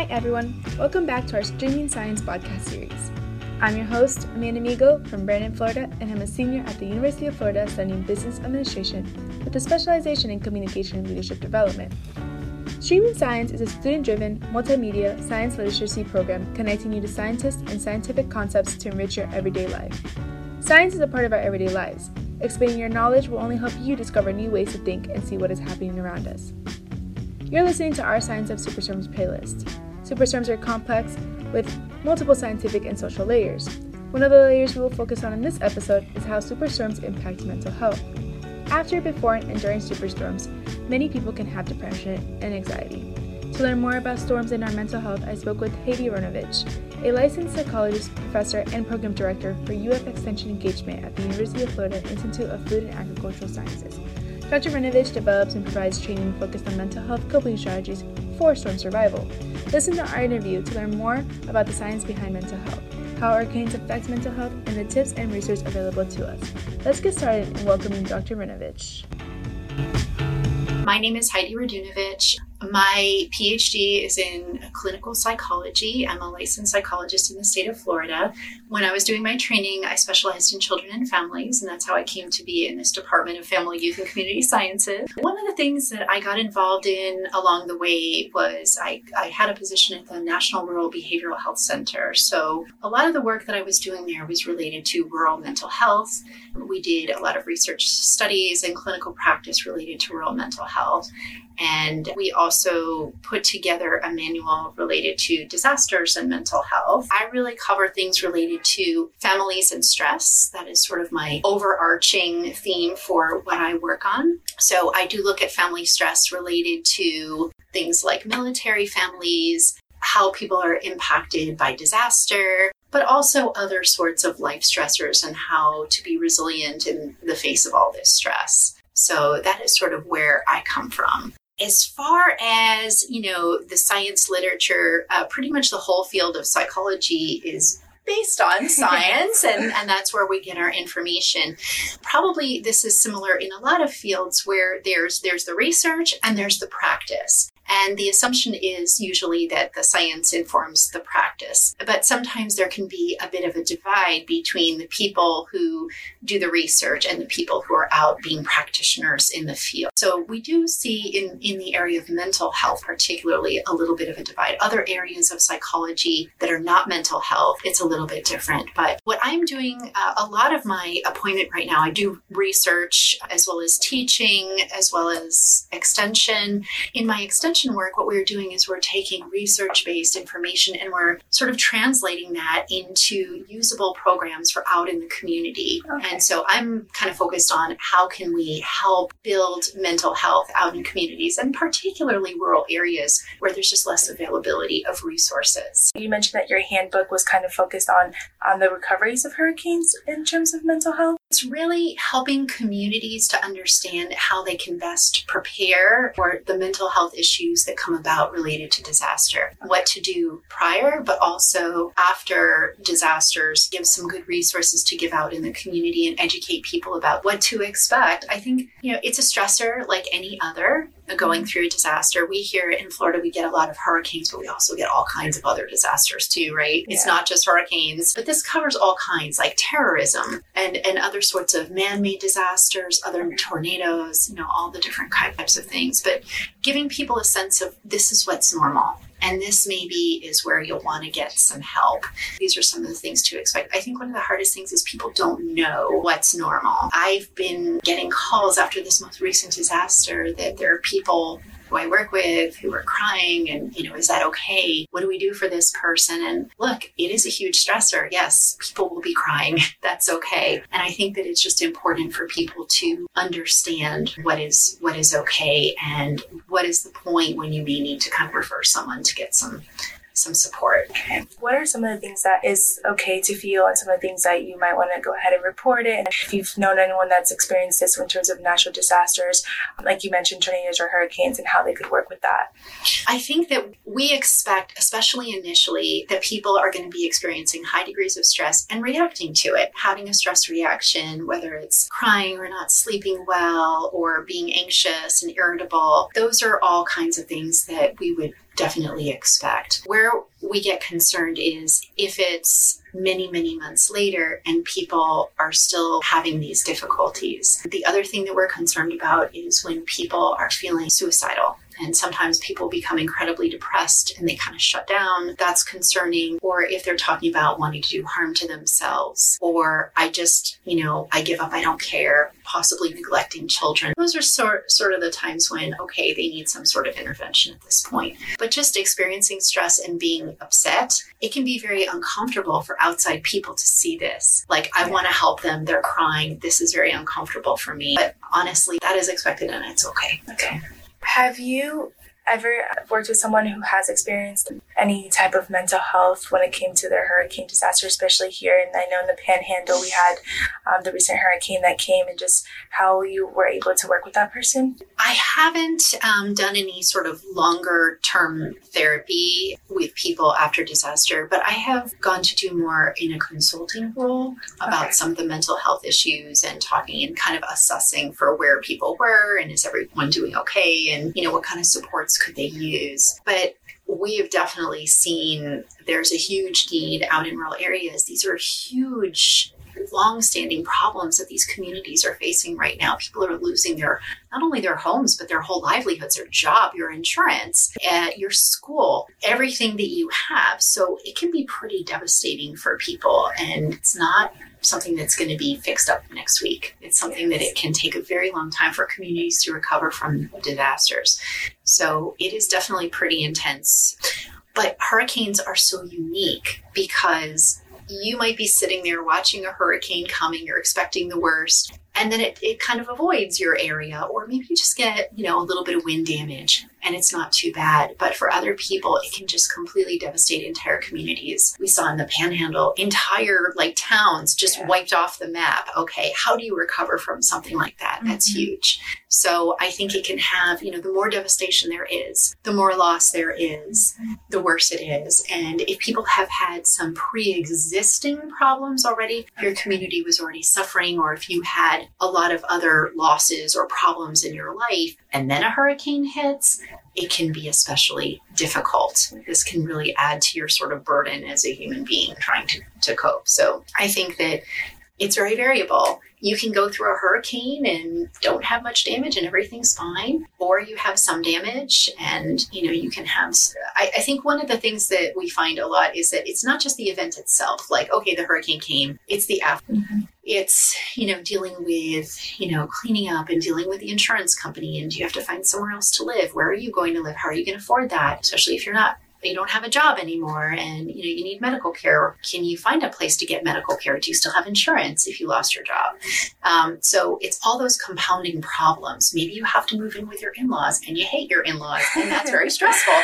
Hi, everyone. Welcome back to our Streaming Science podcast series. I'm your host, Amanda Amigo from Brandon, Florida, and I'm a senior at the University of Florida studying business administration with a specialization in communication and leadership development. Streaming Science is a student driven, multimedia science literacy program connecting you to scientists and scientific concepts to enrich your everyday life. Science is a part of our everyday lives. Expanding your knowledge will only help you discover new ways to think and see what is happening around us. You're listening to our Science of Superstorms playlist. Superstorms are complex with multiple scientific and social layers. One of the layers we will focus on in this episode is how superstorms impact mental health. After, before, and during superstorms, many people can have depression and anxiety. To learn more about storms and our mental health, I spoke with Heidi Radunovich, a licensed psychologist, professor, and program director for UF Extension Engagement at the University of Florida Institute of Food and Agricultural Sciences. Dr. Radunovich develops and provides training focused on mental health coping strategies for storm survival. Listen to our interview to learn more about the science behind mental health, how hurricanes affect mental health, and the tips and research available to us. Let's get started in welcoming Dr. Radunovich. My name is Heidi Radunovich. My PhD is in clinical psychology. I'm a licensed psychologist in the state of Florida. When I was doing my training, I specialized in children and families, and that's how I came to be in this Department of Family, Youth, and Community Sciences. One of the things that I got involved in along the way was I, I had a position at the National Rural Behavioral Health Center. So a lot of the work that I was doing there was related to rural mental health. We did a lot of research studies and clinical practice related to rural mental health. And we also put together a manual related to disasters and mental health. I really cover things related to families and stress. That is sort of my overarching theme for what I work on. So I do look at family stress related to things like military families, how people are impacted by disaster, but also other sorts of life stressors and how to be resilient in the face of all this stress. So that is sort of where I come from as far as you know the science literature uh, pretty much the whole field of psychology is based on science and, and that's where we get our information. Probably this is similar in a lot of fields where there's there's the research and there's the practice and the assumption is usually that the science informs the practice. But sometimes there can be a bit of a divide between the people who do the research and the people who are out being practitioners in the field. So we do see in, in the area of mental health, particularly, a little bit of a divide. Other areas of psychology that are not mental health, it's a little bit different. But what I'm doing, uh, a lot of my appointment right now, I do research as well as teaching, as well as extension. In my extension, work, what we're doing is we're taking research based information and we're sort of translating that into usable programs for out in the community. Okay. And so I'm kind of focused on how can we help build mental health out in communities and particularly rural areas where there's just less availability of resources. You mentioned that your handbook was kind of focused on on the recoveries of hurricanes in terms of mental health. It's really helping communities to understand how they can best prepare for the mental health issues that come about related to disaster. What to do prior, but also after disasters, give some good resources to give out in the community and educate people about what to expect. I think, you know, it's a stressor like any other going through a disaster. We here in Florida, we get a lot of hurricanes, but we also get all kinds of other disasters too, right? Yeah. It's not just hurricanes, but this covers all kinds like terrorism and, and other sorts of man-made disasters, other tornadoes, you know, all the different types of things. But giving people a sense of this is what's normal and this maybe is where you'll want to get some help. These are some of the things to expect. I think one of the hardest things is people don't know what's normal. I've been getting calls after this most recent disaster that there are people who I work with who are crying and, you know, is that okay? What do we do for this person? And look, it is a huge stressor. Yes, people will be crying. That's okay. And I think that it's just important for people to understand what is what is okay and what is the point when you may need to kind of refer someone to get some some support. Okay. What are some of the things that is okay to feel and some of the things that you might want to go ahead and report it? And if you've known anyone that's experienced this in terms of natural disasters, like you mentioned, tornadoes or hurricanes and how they could work with that? I think that we expect, especially initially, that people are going to be experiencing high degrees of stress and reacting to it, having a stress reaction, whether it's crying or not sleeping well or being anxious and irritable. Those are all kinds of things that we would definitely expect. Where we get concerned is if it's many, many months later and people are still having these difficulties. The other thing that we're concerned about is when people are feeling suicidal and sometimes people become incredibly depressed and they kind of shut down. That's concerning. Or if they're talking about wanting to do harm to themselves, or I just, you know, I give up, I don't care, possibly neglecting children. Those are sort, sort of the times when, okay, they need some sort of intervention at this point. But just experiencing stress and being upset, it can be very uncomfortable for outside people to see this. Like, I want to help them, they're crying, this is very uncomfortable for me. But honestly, that is expected and it's okay. Okay. Have you ever worked with someone who has experienced any type of mental health when it came to their hurricane disaster, especially here. And I know in the Panhandle we had um, the recent hurricane that came, and just how you were able to work with that person. I haven't um, done any sort of longer term therapy with people after disaster, but I have gone to do more in a consulting role about okay. some of the mental health issues and talking and kind of assessing for where people were and is everyone doing okay and you know what kind of could they use. But we have definitely seen there's a huge need out in rural areas. These are huge long-standing problems that these communities are facing right now. People are losing their not only their homes but their whole livelihoods, their job, your insurance, uh, your school, everything that you have. So it can be pretty devastating for people, and it's not something that's going to be fixed up next week. It's something that it can take a very long time for communities to recover from disasters. So it is definitely pretty intense. But hurricanes are so unique because you might be sitting there watching a hurricane coming, you're expecting the worst, and then it, it kind of avoids your area, or maybe you just get, you know, a little bit of wind damage and it's not too bad. But for other people, it can just completely devastate entire communities. We saw in the panhandle, entire like towns just yeah. wiped off the map. Okay, how do you recover from something like that? That's mm-hmm. huge. So I think it can have, you know, the more devastation there is, the more loss there is, the worse it is. And if people have had some pre existing problems already, your community was already suffering, or if you had a lot of other losses or problems in your life, and then a hurricane hits, it can be especially difficult. This can really add to your sort of burden as a human being trying to, to cope. So I think that it's very variable. You can go through a hurricane and don't have much damage and everything's fine, or you have some damage and you know you can have. I, I, think one of the things that we find a lot is that it's not just the event itself. Like okay, the hurricane came. It's the after. Mm-hmm. It's you know dealing with you know cleaning up and dealing with the insurance company and do you have to find somewhere else to live? Where are you going to live? How are you going to afford that? Especially if you're not you don't have a job anymore and you know you need medical care can you find a place to get medical care? Do you still have insurance if you lost your job? Um, so it's all those compounding problems. Maybe you have to move in with your in-laws and you hate your in-laws and that's very stressful.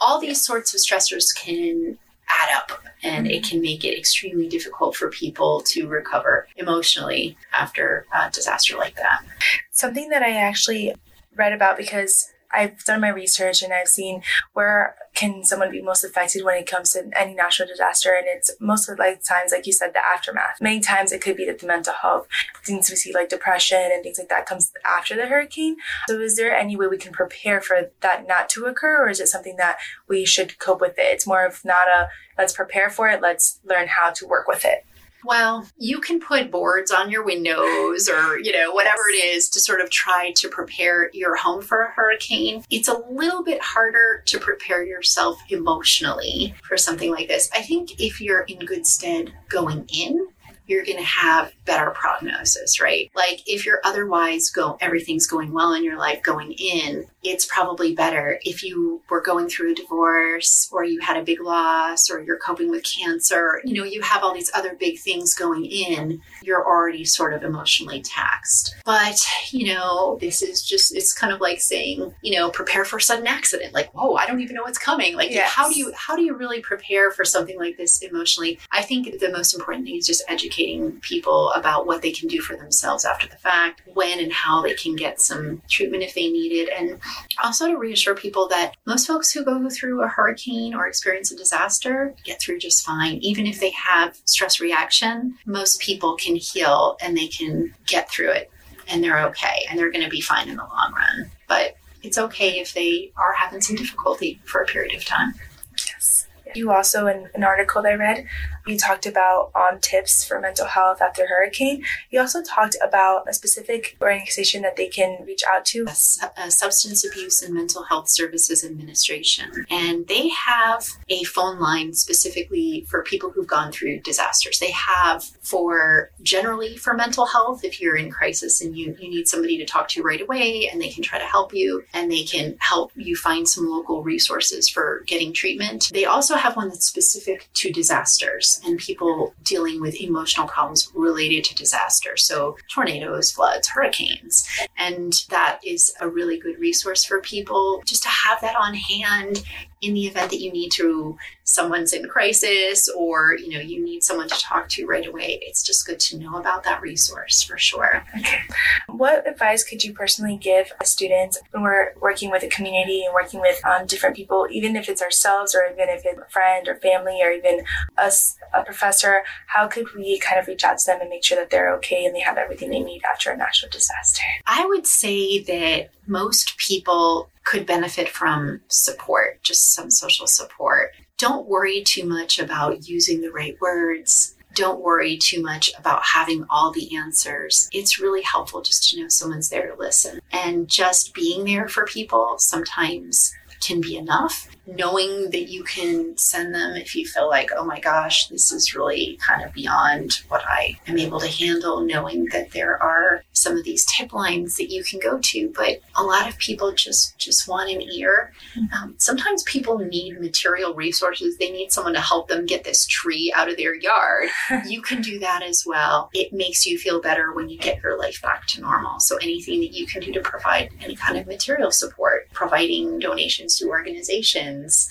All these sorts of stressors can add up and it can make it extremely difficult for people to recover emotionally after a disaster like that. Something that i actually read about because I've done my research and I've seen where can someone be most affected when it comes to any natural disaster, and it's most of the times, like you said, the aftermath. Many times it could be that the mental health things we see, like depression and things like that, comes after the hurricane. So, is there any way we can prepare for that not to occur, or is it something that we should cope with it? It's more of not a let's prepare for it, let's learn how to work with it. Well, you can put boards on your windows or, you know, whatever it is to sort of try to prepare your home for a hurricane. It's a little bit harder to prepare yourself emotionally for something like this. I think if you're in good stead going in, you're going to have better prognosis, right? Like if you're otherwise go everything's going well in your life going in, it's probably better if you were going through a divorce or you had a big loss or you're coping with cancer, you know, you have all these other big things going in, you're already sort of emotionally taxed. But, you know, this is just it's kind of like saying, you know, prepare for a sudden accident. Like, whoa, I don't even know what's coming. Like yes. how do you how do you really prepare for something like this emotionally? I think the most important thing is just educating people about what they can do for themselves after the fact, when and how they can get some treatment if they need it, and also to reassure people that most folks who go through a hurricane or experience a disaster get through just fine. Even if they have stress reaction, most people can heal and they can get through it and they're okay and they're going to be fine in the long run. But it's okay if they are having some difficulty for a period of time. Yes. You also, in an article I read, you talked about on tips for mental health after hurricane. You also talked about a specific organization that they can reach out to. A, Substance Abuse and Mental Health Services Administration. And they have a phone line specifically for people who've gone through disasters. They have for generally for mental health, if you're in crisis and you, you need somebody to talk to right away and they can try to help you and they can help you find some local resources for getting treatment. They also have one that's specific to disasters and people dealing with emotional problems related to disaster. So, tornadoes, floods, hurricanes. And that is a really good resource for people just to have that on hand in the event that you need to someone's in crisis or you know you need someone to talk to right away it's just good to know about that resource for sure. Okay. What advice could you personally give students when we're working with a community and working with um, different people even if it's ourselves or even if it's a friend or family or even us a professor? How could we kind of reach out to them and make sure that they're okay and they have everything they need after a natural disaster? I would say that most people could benefit from support, just some social support. Don't worry too much about using the right words. Don't worry too much about having all the answers. It's really helpful just to know someone's there to listen. And just being there for people sometimes can be enough knowing that you can send them if you feel like, oh my gosh, this is really kind of beyond what I am able to handle, knowing that there are some of these tip lines that you can go to. But a lot of people just just want an ear. Um, sometimes people need material resources. They need someone to help them get this tree out of their yard. you can do that as well. It makes you feel better when you get your life back to normal. So anything that you can do to provide any kind of material support, providing donations to organizations organizations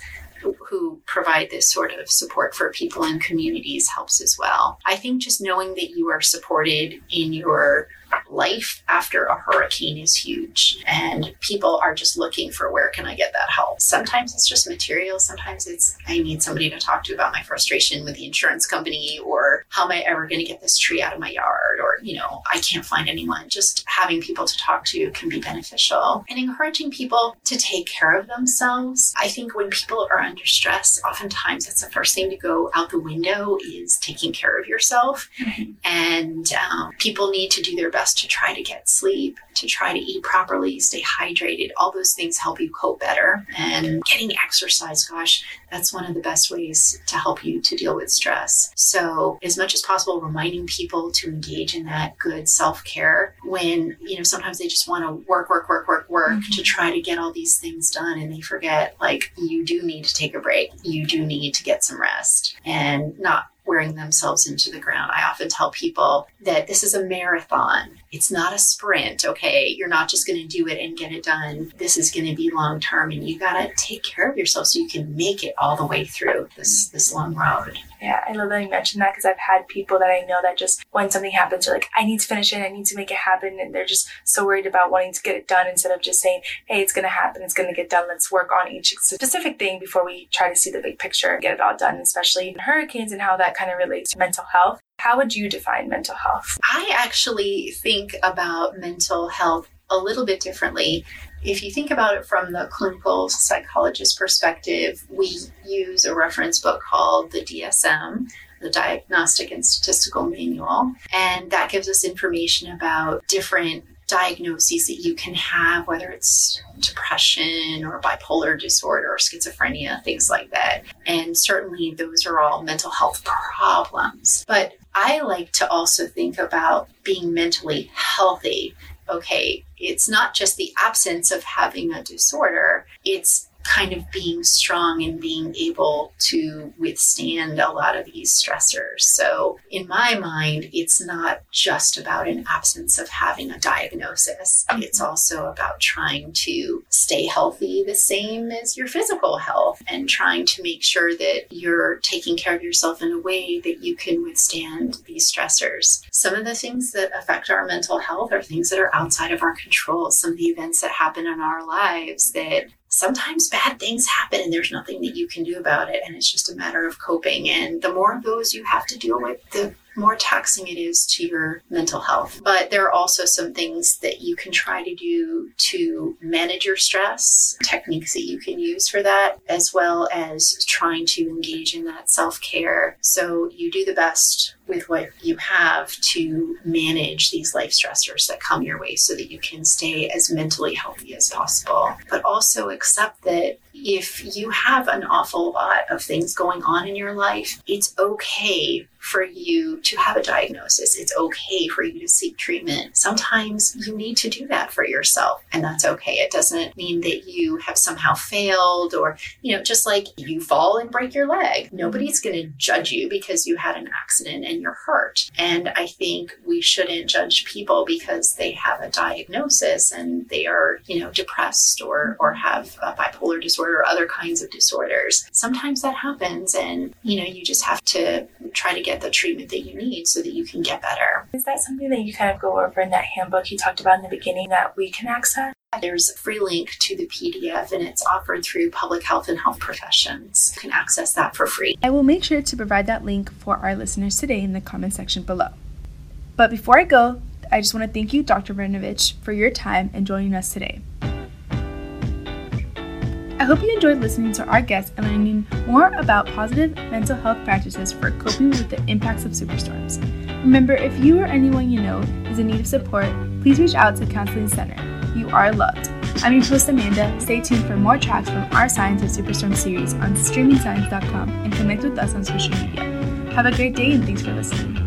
who provide this sort of support for people and communities helps as well. I think just knowing that you are supported in your life after a hurricane is huge and people are just looking for where can i get that help. Sometimes it's just material. Sometimes it's i need somebody to talk to about my frustration with the insurance company or how am i ever going to get this tree out of my yard or you know i can't find anyone. Just having people to talk to can be beneficial. And encouraging people to take care of themselves. I think when people are under stress oftentimes that's the first thing to go out the window is taking care of yourself. Mm-hmm. and um, people need to do their best to try to get sleep, to try to eat properly, stay hydrated. All those things help you cope better. And getting exercise, gosh, that's one of the best ways to help you to deal with stress. So, as much as possible, reminding people to engage in that good self care when, you know, sometimes they just want to work, work, work, work, work mm-hmm. to try to get all these things done and they forget like you do need to take a break. You do need to get some rest and not wearing themselves into the ground. I often tell people that this is a marathon. It's not a sprint, okay? You're not just going to do it and get it done. This is going to be long term and you got to take care of yourself so you can make it all the way through this this long road. Yeah, I love that you mentioned that because I've had people that I know that just when something happens, they're like, I need to finish it, I need to make it happen. And they're just so worried about wanting to get it done instead of just saying, hey, it's going to happen, it's going to get done. Let's work on each specific thing before we try to see the big picture and get it all done, especially hurricanes and how that kind of relates to mental health. How would you define mental health? I actually think about mental health a little bit differently. If you think about it from the clinical psychologist perspective, we use a reference book called the DSM, the Diagnostic and Statistical Manual, and that gives us information about different diagnoses that you can have, whether it's depression or bipolar disorder or schizophrenia, things like that. And certainly those are all mental health problems. But I like to also think about being mentally healthy. Okay, it's not just the absence of having a disorder, it's kind of being strong and being able to withstand a lot of these stressors. So, in my mind, it's not just about an absence of having a diagnosis, it's also about trying to stay healthy the same as your physical health and trying to make sure that you're taking care of yourself in a way that you can withstand these stressors. Some of the things that affect our mental health are things that are outside of our control, some of the events that happen in our lives that sometimes bad things happen and there's nothing that you can do about it. And it's just a matter of coping. And the more of those you have to deal with the more taxing it is to your mental health. But there are also some things that you can try to do to manage your stress, techniques that you can use for that, as well as trying to engage in that self care. So you do the best with what you have to manage these life stressors that come your way so that you can stay as mentally healthy as possible. But also accept that if you have an awful lot of things going on in your life, it's okay for you to have a diagnosis. It's okay for you to seek treatment. Sometimes you need to do that for yourself, and that's okay. It doesn't mean that you have somehow failed or, you know, just like you fall and break your leg. Nobody's going to judge you because you had an accident and you're hurt. And I think we shouldn't judge people because they have a diagnosis and they are, you know, depressed or, or have a bipolar disorder or other kinds of disorders. Sometimes that happens, and, you know, you just have to try to get get the treatment that you need so that you can get better. Is that something that you kind of go over in that handbook you talked about in the beginning that we can access? There's a free link to the PDF and it's offered through Public Health and Health Professions. You can access that for free. I will make sure to provide that link for our listeners today in the comment section below. But before I go, I just want to thank you, Dr. Radunovich, for your time and joining us today. I hope you enjoyed listening to our guests and learning more about positive mental health practices for coping with the impacts of superstorms. Remember, if you or anyone you know is in need of support, please reach out to Counseling Center. You are loved. I'm your host, Amanda. Stay tuned for more tracks from our Science of Superstorm series on streamingscience.com and connect with us on social media. Have a great day and thanks for listening.